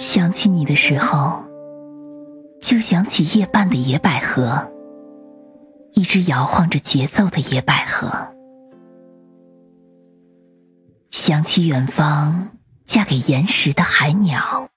想起你的时候就想起夜半的野百合一只摇晃着节奏的野百合。想起远方嫁给岩石的海鸟